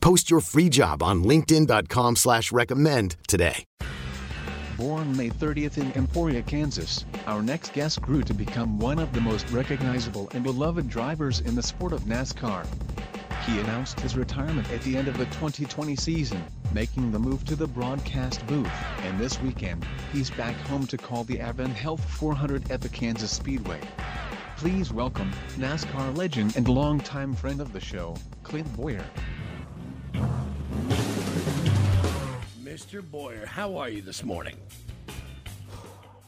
Post your free job on linkedin.com slash recommend today. Born May 30th in Emporia, Kansas, our next guest grew to become one of the most recognizable and beloved drivers in the sport of NASCAR. He announced his retirement at the end of the 2020 season, making the move to the broadcast booth, and this weekend, he's back home to call the Advent Health 400 at the Kansas Speedway. Please welcome NASCAR legend and longtime friend of the show, Clint Bowyer. Mr. Bowyer, how are you this morning?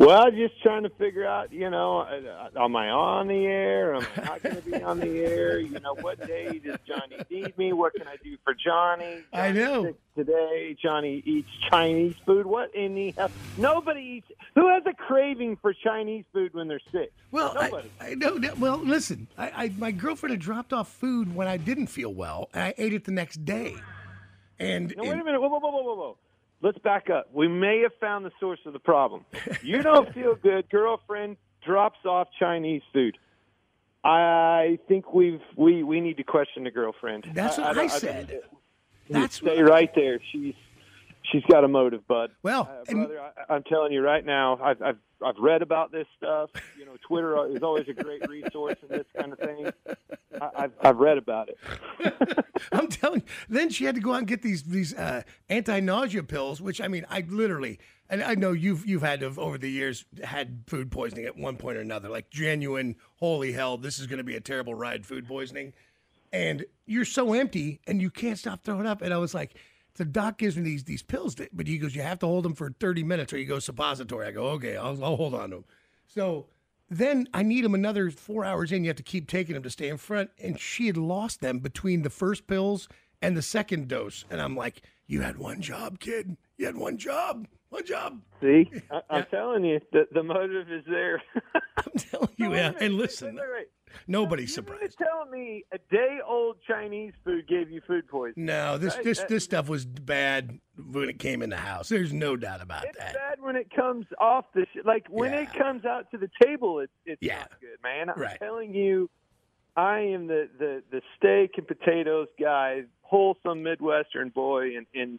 Well, just trying to figure out, you know, uh, am I on the air? Am I not going to be on the air? You know, what day does Johnny need me? What can I do for Johnny? I know. Today, Johnny eats Chinese food. What in the hell? Nobody eats. Who has a craving for Chinese food when they're sick? Well, I, Nobody. I know. that- Well, listen, I, I my girlfriend had dropped off food when I didn't feel well, and I ate it the next day. And, No, wait a minute. Whoa, whoa, whoa, whoa, whoa. Let's back up. We may have found the source of the problem. You don't feel good. Girlfriend drops off Chinese food. I think we've we we need to question the girlfriend. That's what I, don't- said. don't- That's stay what I- right there. She's she's got a motive, bud. Well, Uh, and- brother, I, I'm telling you right now, I've, I've I've read about this stuff. You know, Twitter is always a great resource in this kind of thing. I, I've I've read about it. I'm telling you. Then she had to go out and get these these uh, anti-nausea pills, which I mean, I literally, and I know you've you've had to have, over the years had food poisoning at one point or another, like genuine, holy hell, this is going to be a terrible ride, food poisoning, and you're so empty and you can't stop throwing up. And I was like, the doc gives me these these pills, that, but he goes, you have to hold them for 30 minutes, or you go suppository. I go, okay, I'll, I'll hold on to them. So then I need them another four hours in. You have to keep taking them to stay in front. And she had lost them between the first pills and the second dose. And I'm like, you had one job, kid. You had one job. One job. See, I, I'm telling you, the the motive is there. I'm telling you. Yeah. And wait, listen, wait, wait. Nobody's surprised. You surprised. tell me a day old Chinese food gave you food poisoning? No, this Right? this That- this stuff was bad when it came in the house. There's no doubt about It's that. bad when it comes off the sh- like when it comes out to the table. It's it's Yeah. not good, man. I'm Right. telling you, I am the, the the steak and potatoes guy, wholesome Midwestern boy, and and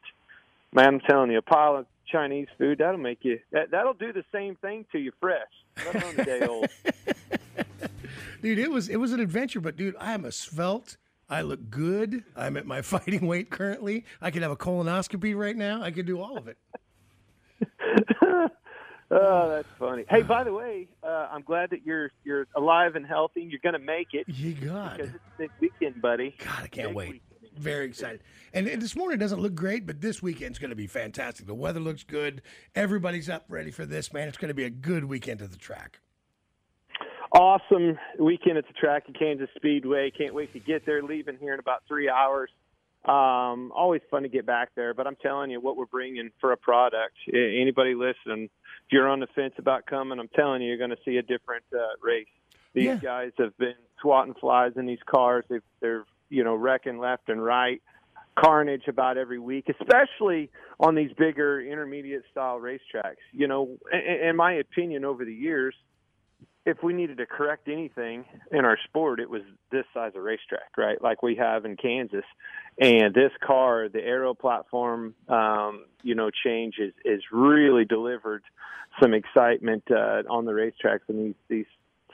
man, I'm telling you, a pile of Chinese food that'll make you that that'll do the same thing to you fresh, let alone a day old. dude it was it was an adventure but dude i am a svelte. I look good. I'm at my fighting weight currently. I could have a colonoscopy right now. I could do all of it. Oh, that's funny. Hey, by the way, uh, I'm glad that you're you're alive and healthy. You're going to make it. You god because it's a big weekend, buddy. god i can't Big wait. weekend. very excited. And, and this morning doesn't look great but this weekend's going to be fantastic. The weather looks good. Everybody's up ready for this man. It's going to be a good weekend at the track awesome weekend at the track at Kansas Speedway. Can't wait to get there. Leaving here in about three hours. Um, always fun to get back there. But I'm telling you, what we're bringing for a product. Anybody listening, if you're on the fence about coming, I'm telling you, you're going to see a different uh, race. These Yeah. guys have been swatting flies in these cars. They've, they're you know wrecking left and right. Carnage about every week, especially on these bigger intermediate style racetracks. You know, in, in my opinion, over the years, if we needed to correct anything in our sport, it was this size of racetrack, right? Like we have in Kansas. And this car, the aero platform, um, you know, change is, is really delivered some excitement uh, on the racetracks and these these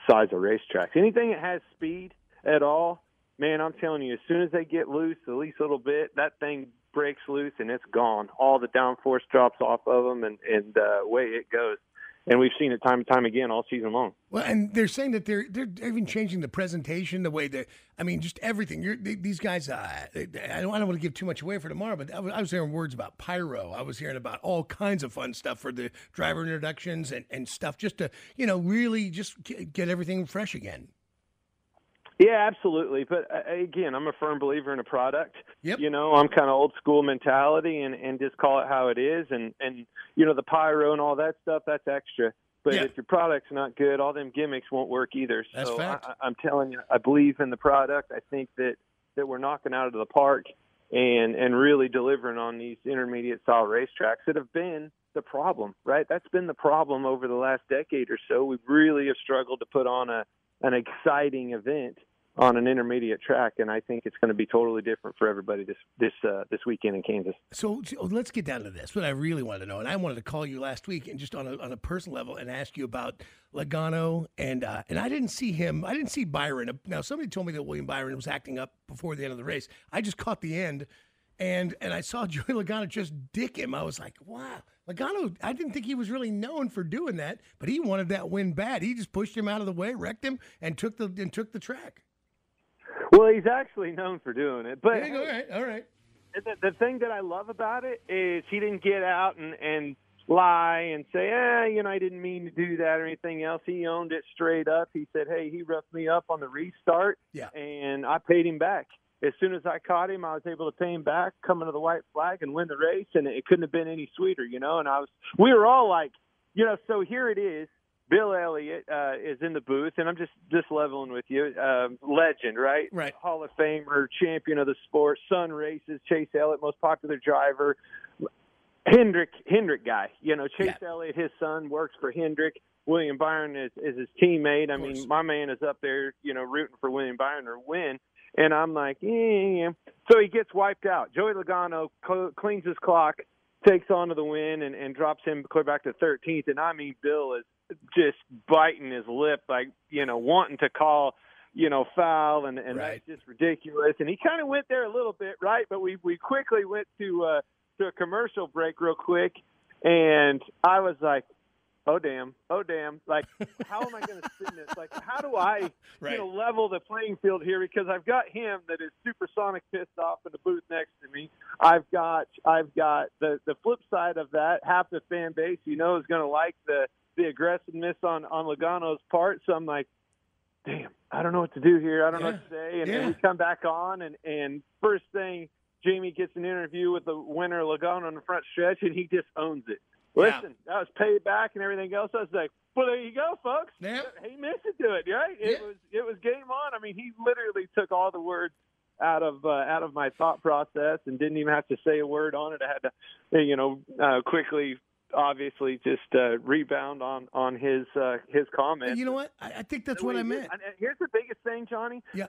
size of racetracks. Anything that has speed at all, man, I'm telling you, as soon as they get loose the least little bit, that thing breaks loose and it's gone. All the downforce drops off of them, and and uh, away it goes. And we've seen it time and time again all season long. Well, and they're saying that they're they're even changing the presentation, the way that I mean, just everything. You're, they, these guys, uh, I don't, I don't want to give too much away for tomorrow, but I was, I was hearing words about pyro. I was hearing about all kinds of fun stuff for the driver introductions and, and stuff, just to you know really just get everything fresh again. Yeah, absolutely. But uh, again, I'm a firm believer in a product. Yep. You know, I'm kind of old school mentality and and just call it how it is. And and you know, the pyro and all that stuff, that's extra. But Yeah. if your product's not good, all them gimmicks won't work either. That's so fact. I, I'm telling you, I believe in the product. I think that that we're knocking out of the park and and really delivering on these intermediate style racetracks that have been the problem, right? That's been the problem over the last decade or so. We really have struggled to put on a an exciting event on an intermediate track, and I think it's going to be totally different for everybody this this uh, this weekend in Kansas. So, so let's get down to this. What I really wanted to know, and I wanted to call you last week, and just on a on a personal level, and ask you about Logano, and uh, and I didn't see him. I didn't see Byron. Now, somebody told me that William Byron was acting up before the end of the race. I just caught the end, and and I saw Joey Logano just dick him. I was like, wow, Logano. I didn't think he was really known for doing that, but he wanted that win bad. He just pushed him out of the way, wrecked him, and took the and took the track. Well, he's actually known for doing it, but Yeah, all right, all right. the, the thing that I love about it is he didn't get out and and lie and say, eh, you know, I didn't mean to do that or anything else. He owned it straight up. He said, hey, he roughed me up on the restart, Yeah. and I paid him back. As soon as I caught him, I was able to pay him back, come into the white flag, and win the race. And it couldn't have been any sweeter, you know. And I was, we were all like, you know, so here it is. Bill Elliott uh, is in the booth, and I'm just just leveling with you. Uh, legend, right? Right. Hall of Famer, champion of the sport, Son Races, Chase Elliott, most popular driver. Hendrick, Hendrick guy. You know, Chase Elliott, his son works for Hendrick. William Byron is, is his teammate. I mean, my man is up there, you know, rooting for William Byron to win. And I'm like, yeah. So he gets wiped out. Joey Logano cl- cleans his clock, takes on to the win, and, and drops him clear back to 13th. And I mean, Bill is just biting his lip, like, you know, wanting to call, you know, foul, and, and Right. that's just ridiculous. And he kind of went there a little bit, right? But we, we quickly went to, uh, to a commercial break real quick. And I was like, oh damn, oh damn, like how am I going to spin this? Like how do I, Right. you know, level the playing field here? Because I've got him that is supersonic pissed off in the booth next to me. I've got, I've got the the flip side of that. Half the fan base, you know, is going to like the the aggressiveness on on Logano's part. So I'm like, damn, I don't know what to do here. I don't know what to say. And, Yeah. we come back on, and and first thing. Jamie gets an interview with the winner Logano on the front stretch, and he just owns it. Yeah. Listen, that was paid back and everything else. I was like, well, there you go, folks. Yeah. He missed it to it, right? It was it was game on. I mean, he literally took all the words out of uh, out of my thought process and didn't even have to say a word on it. I had to, you know, uh, quickly, obviously, just uh, rebound on on his uh, his comment. You know what? I, I think that's what I did- meant. here's the biggest thing, Johnny. Yeah.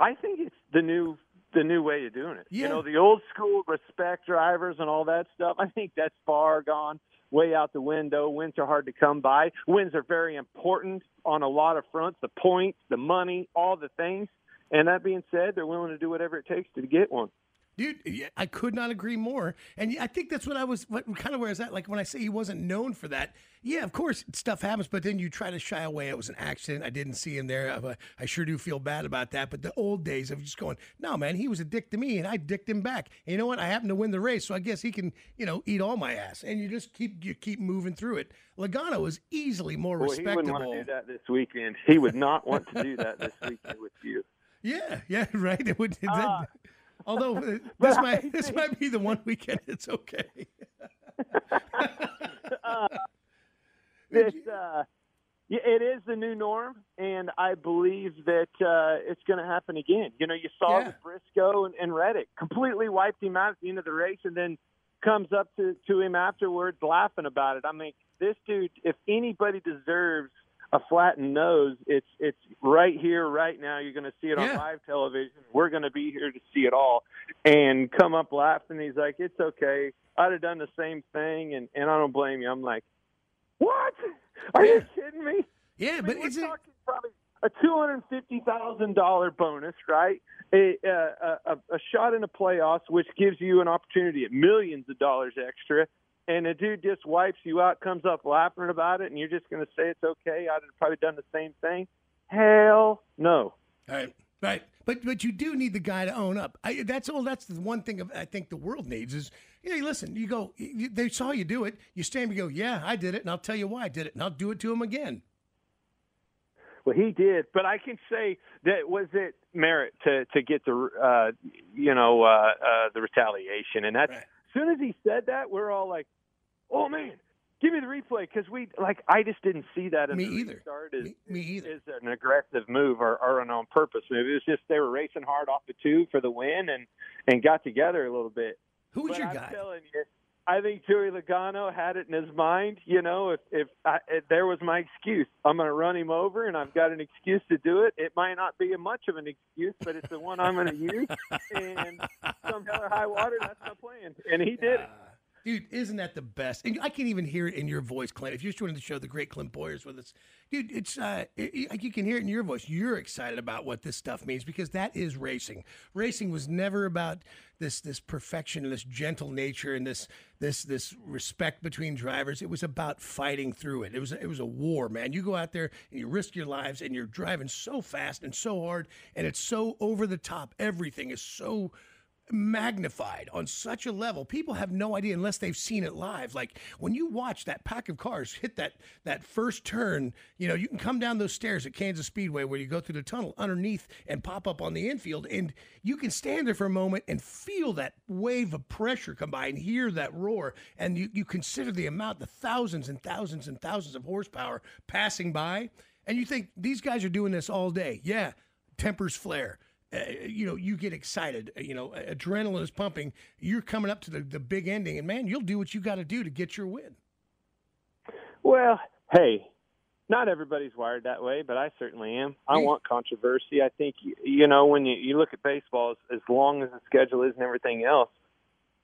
I think it's the new the new way of doing it. Yeah. You know, the old school respect drivers and all that stuff. I think that's far gone, way out the window. Wins are hard to come by. Wins are very important on a lot of fronts, the points, the money, all the things. And that being said, they're willing to do whatever it takes to get one. Dude, I could not agree more. And I think that's what I was, what kind of where is that? Like when I say he wasn't known for that, yeah, of course stuff happens, but then you try to shy away. It was an accident. I didn't see him there. I, I sure do feel bad about that. But the old days of just going, no, man, he was a dick to me and I dicked him back. And you know what? I happened to win the race, so I guess he can, you know, eat all my ass. And you just keep, you keep moving through it. Logano is easily more Boy, he wouldn't want to do that this weekend. He would not want to do that this weekend with you. Yeah, yeah, right. It would. it- Ah. Although uh, this might this might be the one weekend it's okay. It's uh, it is the new norm, and I believe that uh, it's going to happen again. You know, you saw Yeah. Briscoe and, and Reddick completely wiped him out at the end of the race, and then comes up to to him afterwards laughing about it. I mean, this dude, if anybody deserves a flattened nose, it's it's right here, right now. You're going to see it Yeah. on live television. We're going to be here to see it all, and come up laughing. He's like, "It's okay. I'd have done the same thing," and and I don't blame you. I'm like. What? Are you kidding me? Yeah, I but mean, we're is it? talking probably a two hundred fifty thousand dollar bonus, right? A, a, a a shot in the playoffs, which gives you an opportunity at millions of dollars extra. And a dude just wipes you out, comes up laughing about it, and you're just going to say it's okay. I'd have probably done the same thing. Hell no. Right, right. But but you do need the guy to own up. I, that's all. That's the one thing of, I think the world needs is you know, listen. You go. You, they saw you do it. You stand and go, yeah, I did it, and I'll tell you why I did it, and I'll do it to him again. Well, he did, but I can say that was it merit to to get the uh, you know uh, uh, the retaliation, and that's right. As soon as he said that, we're all like, oh man, give me the replay because we like I just didn't see that in me the either. Restart as, me, me either. Is an aggressive move or, or an on purpose move? It was just they were racing hard off the two for the win and and got together a little bit. Who's but your I'm guy? Telling you, I think Joey Logano had it in his mind. You know, if if, I, if there was my excuse, I'm going to run him over, and I've got an excuse to do it. It might not be much of an excuse, but it's the one I'm going to use. And some hell or high water, that's my plan. And he did it. Dude, isn't that the best? And I can even hear it in your voice, Clint. If you're just joining the show, the great Clint Bowyer's with us, dude. It's uh, it, you can hear it in your voice. You're excited about what this stuff means because that is racing. Racing was never about this this perfection and this gentle nature and this this this respect between drivers. It was about fighting through it. It was it was a war, man. You go out there and you risk your lives and you're driving so fast and so hard and it's so over the top. Everything is so magnified on such a level. People have no idea unless they've seen it live. Like when you watch that pack of cars hit that that first turn you know you can come down those stairs at kansas speedway where you go through the tunnel underneath and pop up on the infield and you can stand there for a moment and feel that wave of pressure come by and hear that roar and you, you consider the amount the thousands and thousands and thousands of horsepower passing by and you think these guys are doing this all day. Yeah tempers flare uh, you know, you get excited. Uh, you know, adrenaline is pumping. You're coming up to the, the big ending, and man, you'll do what you got to do to get your win. Well, hey, not everybody's wired that way, but I certainly am. I want controversy. I think you know when you you look at baseball, as, as long as the schedule is and everything else,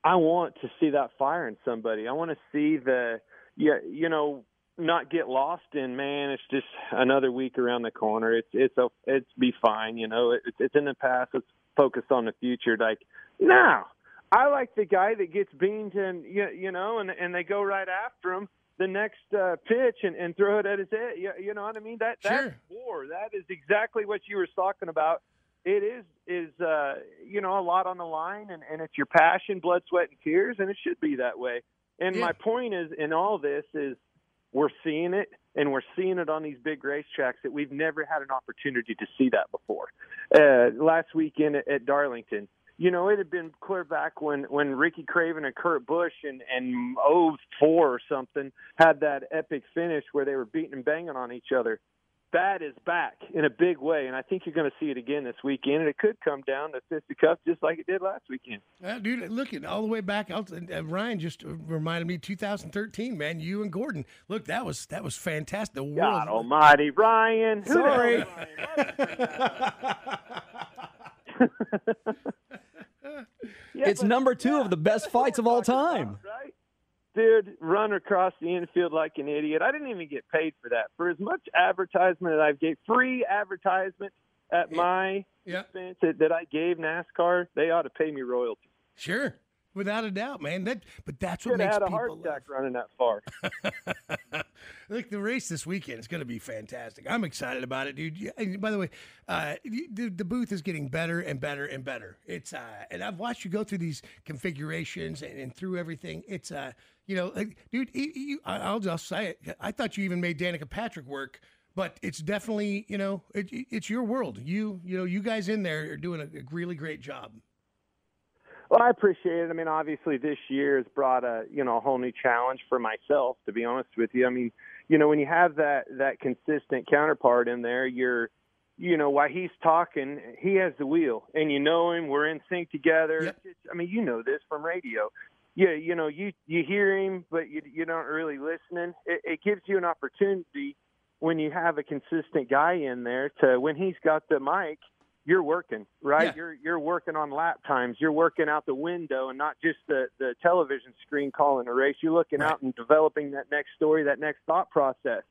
I want to see that fire in somebody. I want to see the yeah, you know, not get lost in man it's just another week around the corner. It's it's a it's be fine you know it's it's in the past let's focus on the future. Like now i like the guy that gets beamed and you, you know and and they go right after him the next uh, pitch and, and throw it at his head. You, you know what i mean? That sure. that's war. That is exactly what you were talking about. It is is uh you know a lot on the line and and it's your passion blood sweat and tears and it should be that way. And Yeah. my point is in all this is we're seeing it and we're seeing it on these big racetracks that we've never had an opportunity to see that before. Uh, last weekend at, at Darlington, you know, it had been clear back when when Ricky Craven and Kurt Busch and and 04 or something had that epic finish where they were beating and banging on each other. That is back in a big way, and I think you're going to see it again this weekend. And it could come down to fisticuffs just like it did last weekend. Uh, dude, look at all the way back. I'll, uh, Ryan just reminded me 2013, man. You and Gordon. Look, that was that was fantastic. The God world. Almighty, Ryan. Who the hell Sorry. Yeah, It's but- number two yeah, of the best fights of all time. about, right? Dude, run across the infield like an idiot. I didn't even get paid for that. For as much advertisement that I've gave, free advertisement at my Yeah. expense that, that I gave NASCAR, they ought to pay me royalties. Sure, without a doubt, man. That, but that's what Should have makes had a heart attack running that far. Look, the race this weekend is going to be fantastic. I'm excited about it, dude. Yeah, by the way, uh, the, the booth is getting better and better and better. It's uh, and I've watched you go through these configurations and, and through everything. It's uh, you know, like, dude, you, you, I- I'll just say it. I thought you even made Danica Patrick work, but it's definitely you know, it, it's your world. You you know, you guys in there are doing a, a really great job. Well, I appreciate it. I mean, obviously, this year has brought a you know a whole new challenge for myself. To be honest with you, I mean, you know, when you have that that consistent counterpart in there, you're, you know, while he's talking, he has the wheel, and you know him. We're in sync together. Yep. It's, I mean, you know this from radio. Yeah, you know, you you hear him, but you you don't really listening. It, it gives you an opportunity when you have a consistent guy in there to when he's got the mic you're working, right? Yeah. You're you're working on lap times. You're working out the window and not just the the television screen calling a race. You're looking Right. out and developing that next story, that next thought process.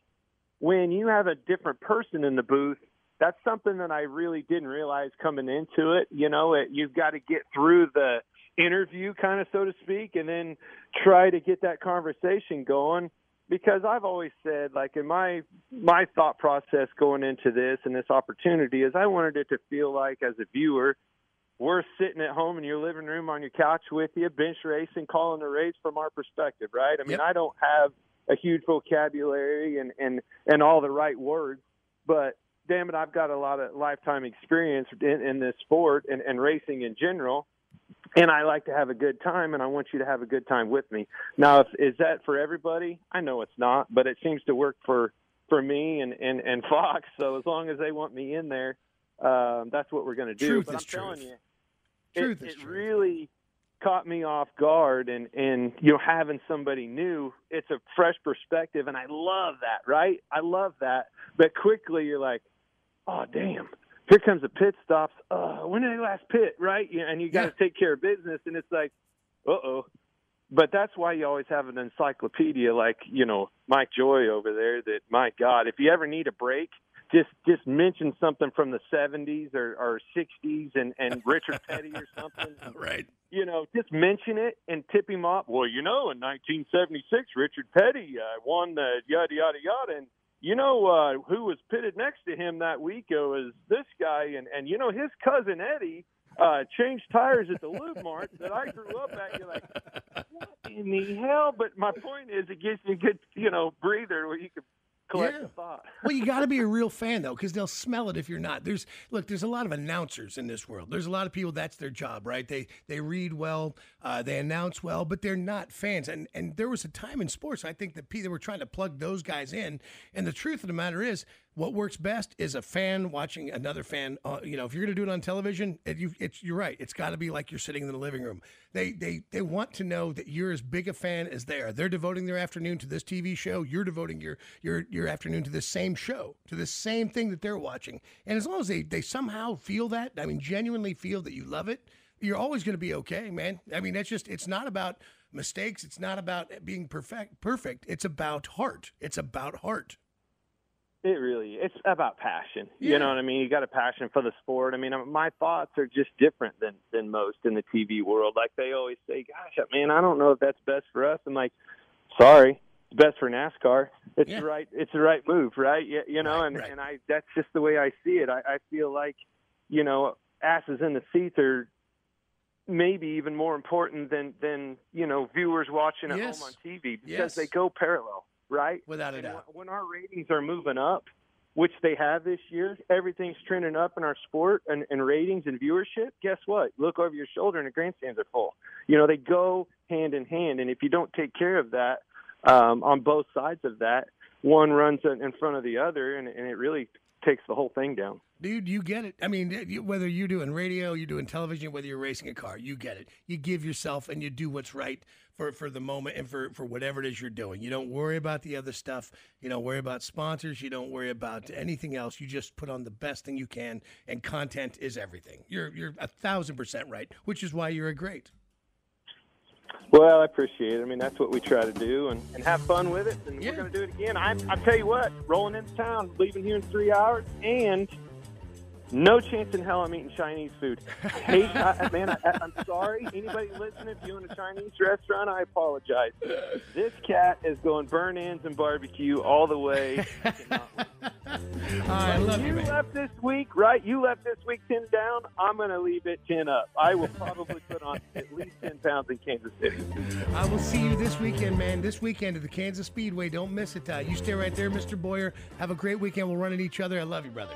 When you have a different person in the booth, that's something that I really didn't realize coming into it. You know, it, you've got to get through the interview, kind of so to speak, and then try to get that conversation going. Because I've always said, like in my my thought process going into this and this opportunity is, I wanted it to feel like as a viewer, we're sitting at home in your living room on your couch with you, bench racing, calling the race from our perspective, right? I mean, Yep. I don't have a huge vocabulary and and and all the right words, but damn it, I've got a lot of lifetime experience in, in this sport and, and racing in general. And I like to have a good time, and I want you to have a good time with me. Now, if, is that for everybody? I know it's not, but it seems to work for for me and and, and Fox. So as long as they want me in there, um, that's what we're going to do. Truth but is I'm telling truth. you, Truth it, is it really caught me off guard and and you know having somebody new it's a fresh perspective and i love that right i love that but quickly you're like oh damn here comes the pit stops uh when did they last pit right Yeah, and you got to Yeah. take care of business and it's like uh-oh but that's why you always have an encyclopedia like you know mike joy over there that my god if you ever need a break just just mention something from the 70s or, or 60s and and richard petty or something Right. you know, just mention it and tip him off. Well, you know, in 1976, Richard Petty uh, won the yada yada yada, and you know uh, who was pitted next to him that week? It was this guy, and and you know his cousin Eddie uh, changed tires at the Lube Mart that I grew up at. You're like, what in the hell? But my point is, it gives you a good, you know, breather where you can collect Yeah. thought. well, you got to be a real fan though, because they'll smell it if you're not. There's look, there's a lot of announcers in this world. There's a lot of people that's their job, right? They they read well, uh, they announce well, but they're not fans. And and there was a time in sports, I think that people were trying to plug those guys in. And the truth of the matter is, what works best is a fan watching another fan. Uh, you know, if you're going to do it on television, it, you, you're right. It's got to be like you're sitting in the living room. They they they want to know that you're as big a fan as they are. They're devoting their afternoon to this TV show. You're devoting your your your afternoon to this same show, to the same thing that they're watching. And as long as they they somehow feel that, I mean, genuinely feel that you love it, you're always going to be okay, man. I mean, that's just it's not about mistakes. It's not about being perfect. Perfect. It's about heart. It's about heart. It really it's about passion. Yeah. You know what I mean? You got a passion for the sport. I mean, my thoughts are just different than than most in the TV world. Like they always say, "Gosh, man, I don't know if that's best for us." I'm like, "Sorry, it's best for NASCAR. It's Yeah. the right. It's the right move, right? You, you know." Right, and right. and I that's just the way I see it. I, I feel like, you know, asses in the seats are maybe even more important than than you know viewers watching at Yes. home on TV because Yes. they go parallel, right? Without a doubt. When our ratings are moving up, which they have this year, everything's trending up in our sport and, and ratings and viewership. Guess what? Look over your shoulder and the grandstands are full. You know, they go hand in hand. And if you don't take care of that um, on both sides of that, one runs in front of the other, and, and it really takes the whole thing down. Dude, you get it. I mean, whether you're doing radio, you're doing television, whether you're racing a car, you get it. You give yourself and you do what's right for, for the moment and for, for whatever it is you're doing. You don't worry about the other stuff. You don't worry about sponsors. You don't worry about anything else. You just put on the best thing you can, and content is everything. You're you're a thousand percent right, which is why you're a great. Well, I appreciate it. I mean, that's what we try to do and, and have fun with it. And Yeah. we're going to do it again. I, I tell you what, rolling into town, leaving here in three hours, and no chance in hell I'm eating Chinese food. Hate, I, man, I, I'm sorry. Anybody listening, if you own a Chinese restaurant, I apologize. This cat is going burn ends and barbecue all the way. I love you, you left this week, right? You left this week 10 down. I'm going to leave it 10 up. I will probably put on at least 10 pounds in Kansas City. I will see you this weekend, man. This weekend at the Kansas Speedway. Don't miss it. Uh, you stay right there, Mr. Bowyer. Have a great weekend. We'll run at each other. I love you, brother.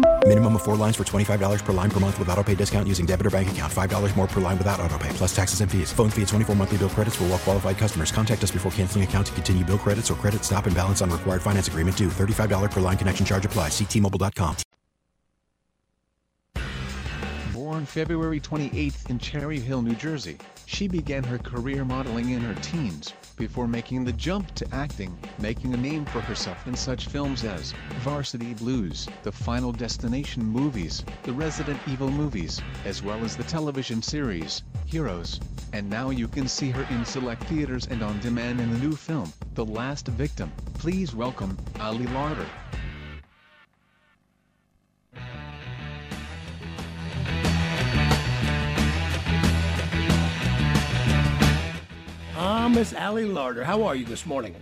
Minimum of four lines for $25 per line per month with auto pay discount using debit or bank account. $5 more per line without auto pay, plus taxes and fees. Phone fee at 24 monthly bill credits for all well qualified customers. Contact us before canceling account to continue bill credits or credit stop and balance on required finance agreement due. $35 per line connection charge apply. Ctmobile.com. Born February 28th in Cherry Hill, New Jersey, she began her career modeling in her teens before making the jump to acting, making a name for herself in such films as Varsity Blues, the Final Destination movies, the Resident Evil movies, as well as the television series, Heroes. And now you can see her in select theaters and on demand in the new film, The Last Victim. Please welcome, Ali Larter. Ah, Miss Ali Larter, how are you this morning?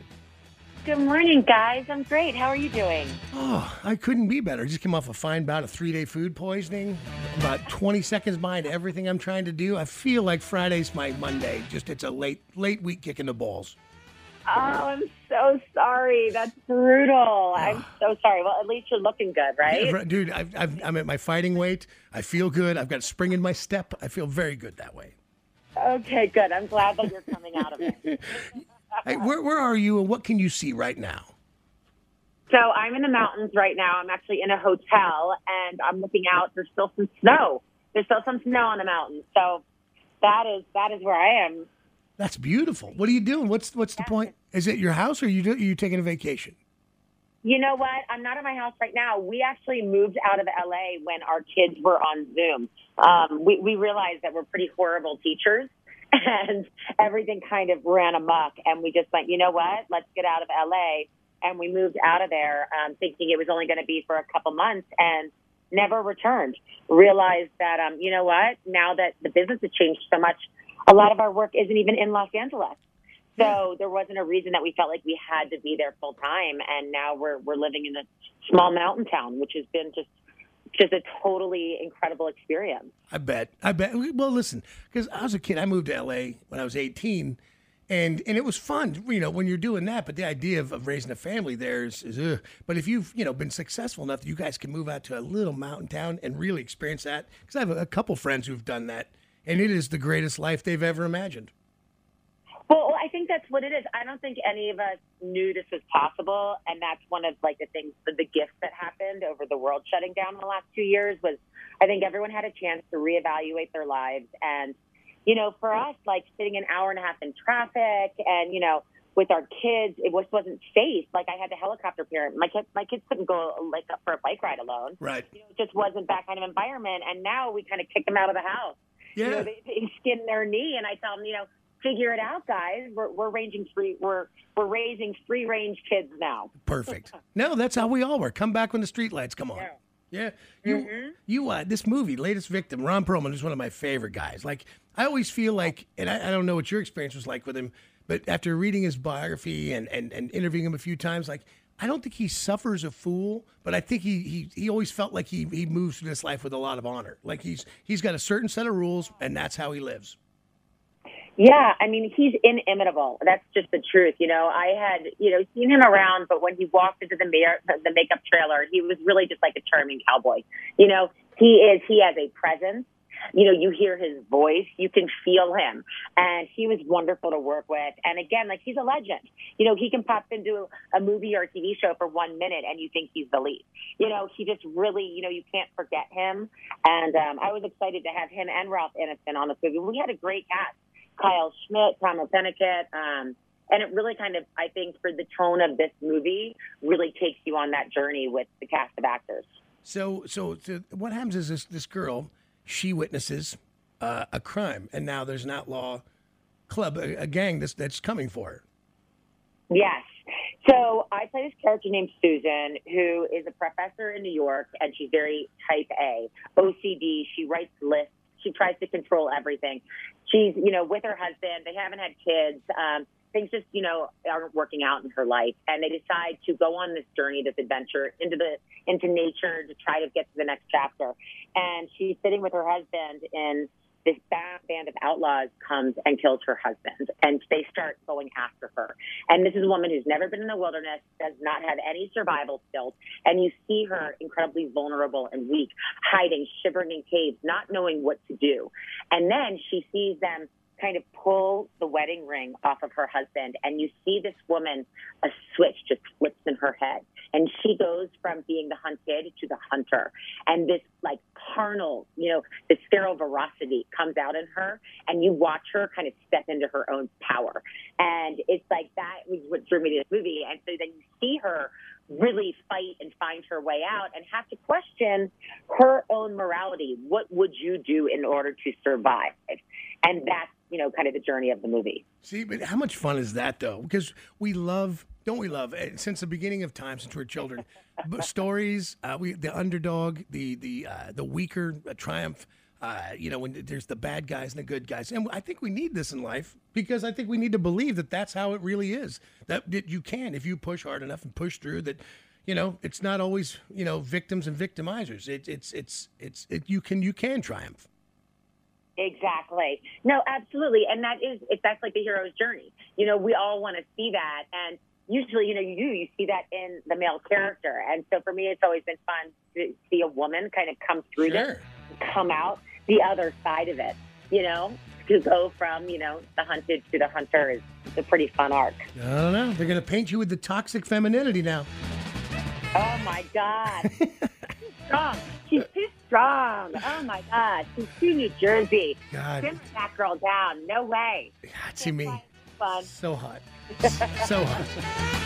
Good morning, guys. I'm great. How are you doing? Oh, I couldn't be better. I just came off a fine bout of three day food poisoning. About 20 seconds behind everything I'm trying to do. I feel like Friday's my Monday. Just it's a late late week kicking the balls. Oh, I'm so sorry. That's brutal. I'm so sorry. Well, at least you're looking good, right? Yeah, Dude, I've, I've, I'm at my fighting weight. I feel good. I've got spring in my step. I feel very good that way. Okay, good. I'm glad that you're coming out of it. Hey, where, where are you and what can you see right now? So I'm in the mountains right now. I'm actually in a hotel and I'm looking out. There's still some snow. There's still some snow on the mountains. So that is that is where I am. That's beautiful. What are you doing? What's what's the point? Is it your house or are you do, are you taking a vacation? You know what? I'm not at my house right now. We actually moved out of LA when our kids were on Zoom. Um, we, we realized that we're pretty horrible teachers and everything kind of ran amok. And we just went, you know what? Let's get out of LA. And we moved out of there um, thinking it was only going to be for a couple months and never returned. Realized that, um, you know what? Now that the business has changed so much, a lot of our work isn't even in Los Angeles. So there wasn't a reason that we felt like we had to be there full time. And now we're we're living in a small mountain town, which has been just just a totally incredible experience. I bet. I bet. Well, listen, because I was a kid. I moved to LA when I was 18, and and it was fun, you know, when you're doing that. But the idea of, of raising a family there is, is ugh. but if you've you know been successful enough that you guys can move out to a little mountain town and really experience that, because I have a, a couple friends who've done that, and it is the greatest life they've ever imagined. Well, I think that's what it is. I don't think any of us knew this was possible, and that's one of like the things, the, the gifts that happened over the world shutting down in the last two years was, I think everyone had a chance to reevaluate their lives, and you know, for us, like sitting an hour and a half in traffic, and you know, with our kids, it just wasn't safe. Like I had to helicopter parent. My kids, my kids couldn't go like up for a bike ride alone. Right. You know, it just wasn't that kind of environment. And now we kind of kick them out of the house. Yeah. You know, they, they skin their knee, and I tell them, you know, figure it out, guys. We're we're ranging free. We're we're raising free range kids now. Perfect. no, that's how we all were. Come back when the street lights come on. Yeah. Yeah, you, you, uh, this movie, latest victim, Ron Perlman is one of my favorite guys. Like, I always feel like, and I, I don't know what your experience was like with him, but after reading his biography and, and, and interviewing him a few times, like, I don't think he suffers a fool, but I think he, he, he always felt like he, he moves through this life with a lot of honor. Like he's, he's got a certain set of rules and that's how he lives. Yeah, I mean, he's inimitable. That's just the truth. You know, I had, you know, seen him around, but when he walked into the, ma- the makeup trailer, he was really just like a charming cowboy. You know, he is, he has a presence. You know, you hear his voice, you can feel him. And he was wonderful to work with. And again, like he's a legend. You know, he can pop into a movie or a TV show for one minute and you think he's the lead. You know, he just really, you know, you can't forget him. And um, I was excited to have him and Ralph Ineson on the movie. We had a great cast. Kyle Schmid, Tom O'Pennicott, um, and it really kind of, I think, for the tone of this movie, really takes you on that journey with the cast of actors. So, so, so what happens is this this girl, she witnesses uh, a crime, and now there's an outlaw club, a, a gang that's that's coming for her. Yes. So I play this character named Susan, who is a professor in New York, and she's very type A, OCD. She writes lists. She tries to control everything. She's, you know, with her husband. They haven't had kids. Um, things just, you know, aren't working out in her life, and they decide to go on this journey, this adventure into the into nature to try to get to the next chapter. And she's sitting with her husband in this bad band of outlaws comes and kills her husband, and they start going after her. And this is a woman who's never been in the wilderness, does not have any survival skills, and you see her incredibly vulnerable and weak, hiding, shivering in caves, not knowing what to do. And then she sees them kind of pull the wedding ring off of her husband, and you see this woman, a switch just flips in her head, and she goes from being the hunted to the hunter, and this like carnal, you know, this feral ferocity comes out in her, and you watch her kind of step into her own power, and it's like that was what drew me to this movie, and so then you see her really fight and find her way out and have to question her own morality. What would you do in order to survive? And that's, you know, kind of the journey of the movie. See, but how much fun is that though? Because we love, don't we love, eh, since the beginning of time, since we're children, stories. Uh, we the underdog, the the uh, the weaker uh, triumph. Uh, you know, when there's the bad guys and the good guys, and I think we need this in life because I think we need to believe that that's how it really is. That, that you can, if you push hard enough and push through, that you know it's not always you know victims and victimizers. It, it's it's it's it, you can you can triumph. Exactly. No, absolutely. And that is, that's like the hero's journey. You know, we all want to see that. And usually, you know, you do, you see that in the male character. And so for me, it's always been fun to see a woman kind of come through Sure. this, come out the other side of it, you know, to go from, you know, the hunted to the hunter is a pretty fun arc. I don't know. They're gonna paint you with the toxic femininity now. Oh my God. She's strong. She's strong. Oh my God. She's too New Jersey. God. Simmer that girl down. No way. God, see me. Fun. So hot. so hot.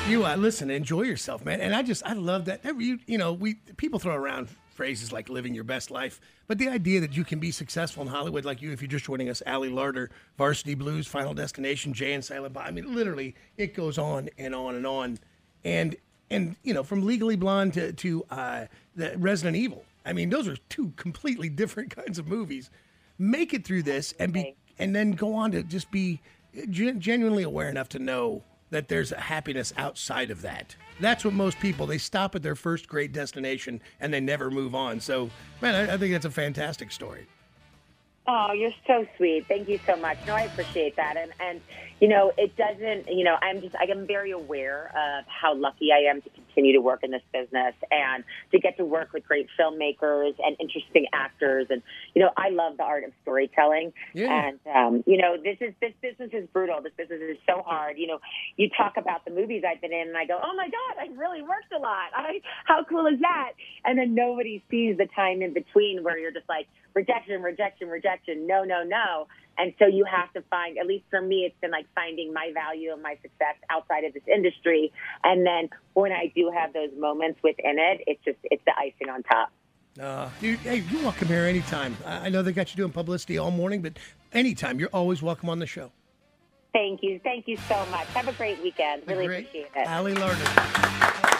You uh, listen, enjoy yourself, man. And I just, I love that. Every, you, you know, we people throw around phrases like living your best life, but the idea that you can be successful in Hollywood, like you, if you're just joining us, Ali Larter, Varsity Blues, Final Destination, Jay and Silent Bob. I mean, literally, it goes on and on and on. And and you know, from Legally Blonde to to uh, the Resident Evil. I mean, those are two completely different kinds of movies. Make it through this and be, and then go on to just be gen- genuinely aware enough to know that there's a happiness outside of that. That's what most people they stop at their first great destination and they never move on. So, man, I, I think that's a fantastic story. Oh, you're so sweet. Thank you so much. No, I appreciate that. And and you know, it doesn't. You know, I'm just I am very aware of how lucky I am to continue to work in this business and to get to work with great filmmakers and interesting actors. And you know, I love the art of storytelling. Yeah. And um, you know, this is this business is brutal. This business is so hard. You know, you talk about the movies I've been in, and I go, oh my god, I really worked a lot. I how cool is that? And then nobody sees the time in between where you're just like rejection, rejection, rejection, no, no, no. And so you have to find, at least for me, it's been like finding my value and my success outside of this industry. And then when I do have those moments within it, it's just, it's the icing on top. Uh, you, hey, you're welcome here anytime. I I know they got you doing publicity all morning, but anytime, you're always welcome on the show. Thank you. Thank you so much. Have a great weekend. Really Great. appreciate it. Ali Larter.